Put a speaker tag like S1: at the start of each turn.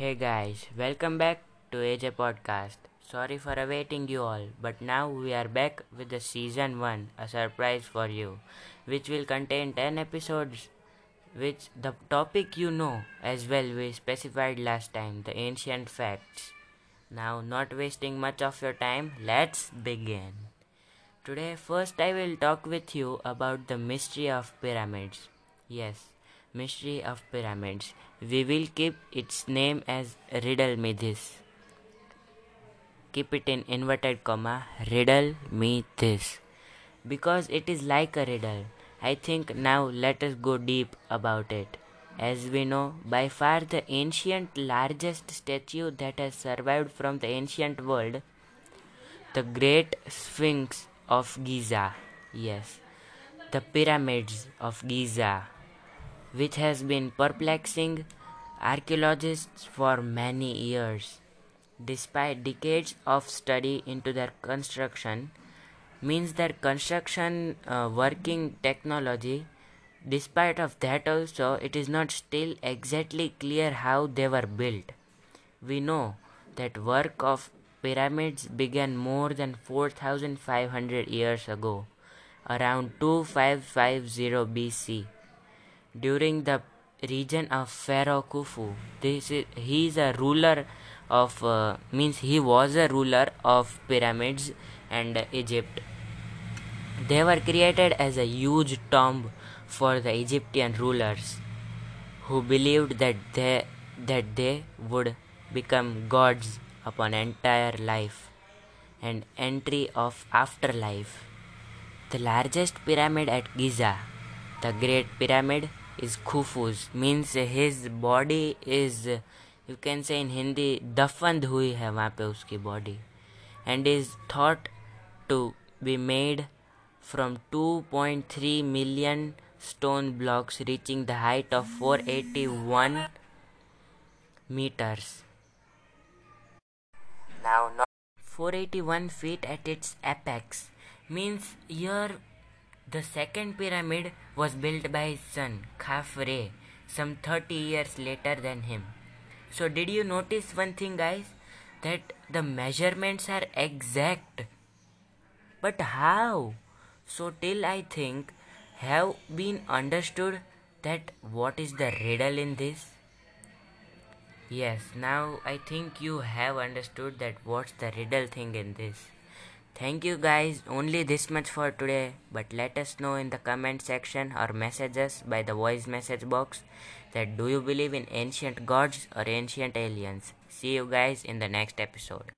S1: Hey guys, welcome back to AJ Podcast. Sorry for awaiting you all, but now we are back with the season 1, a surprise for you, which will contain 10 episodes. Which the topic you know as well we specified last time, the ancient facts. Now, not wasting much of your time, let's begin. Today, first I will talk with you about the mystery of pyramids. Yes, mystery of pyramids. We will keep its name as Riddle Me This. Keep it in inverted comma, Riddle Me This. Because it is like a riddle. I think now let us go deep about it. As we know, by far the ancient largest statue that has survived from the ancient world, the Great Sphinx of Giza. Yes, the pyramids of Giza which has been perplexing archaeologists for many years. Despite decades of study into their construction, means their construction uh, working technology despite of that also it is not still exactly clear how they were built we know that work of pyramids began more than 4500 years ago around 2550 bc during the region of Pharaoh Khufu. This is he is a ruler of uh, means he was a ruler of pyramids and Egypt. They were created as a huge tomb for the Egyptian rulers who believed that they that they would become gods upon entire life and entry of afterlife. The largest pyramid at Giza, the Great Pyramid, is Khufu's means his body is you can say in Hindi दफन हुई है वहाँ पे उसकी body and is thought to be made from 2.3 million stone blocks reaching the height of 481 meters. Now, 481 feet at its apex means here the second pyramid was built by his son, Khafre, some 30 years later than him. So, did you notice one thing, guys? That the measurements are exact. But how? So, till I think, have been understood that what is the riddle in this? Yes, now I think you have understood that what's the riddle thing in this. Thank you guys. Only this much for today. But let us know in the comment section or message us by the voice message box that do you believe in ancient gods or ancient aliens. See you guys in the next episode.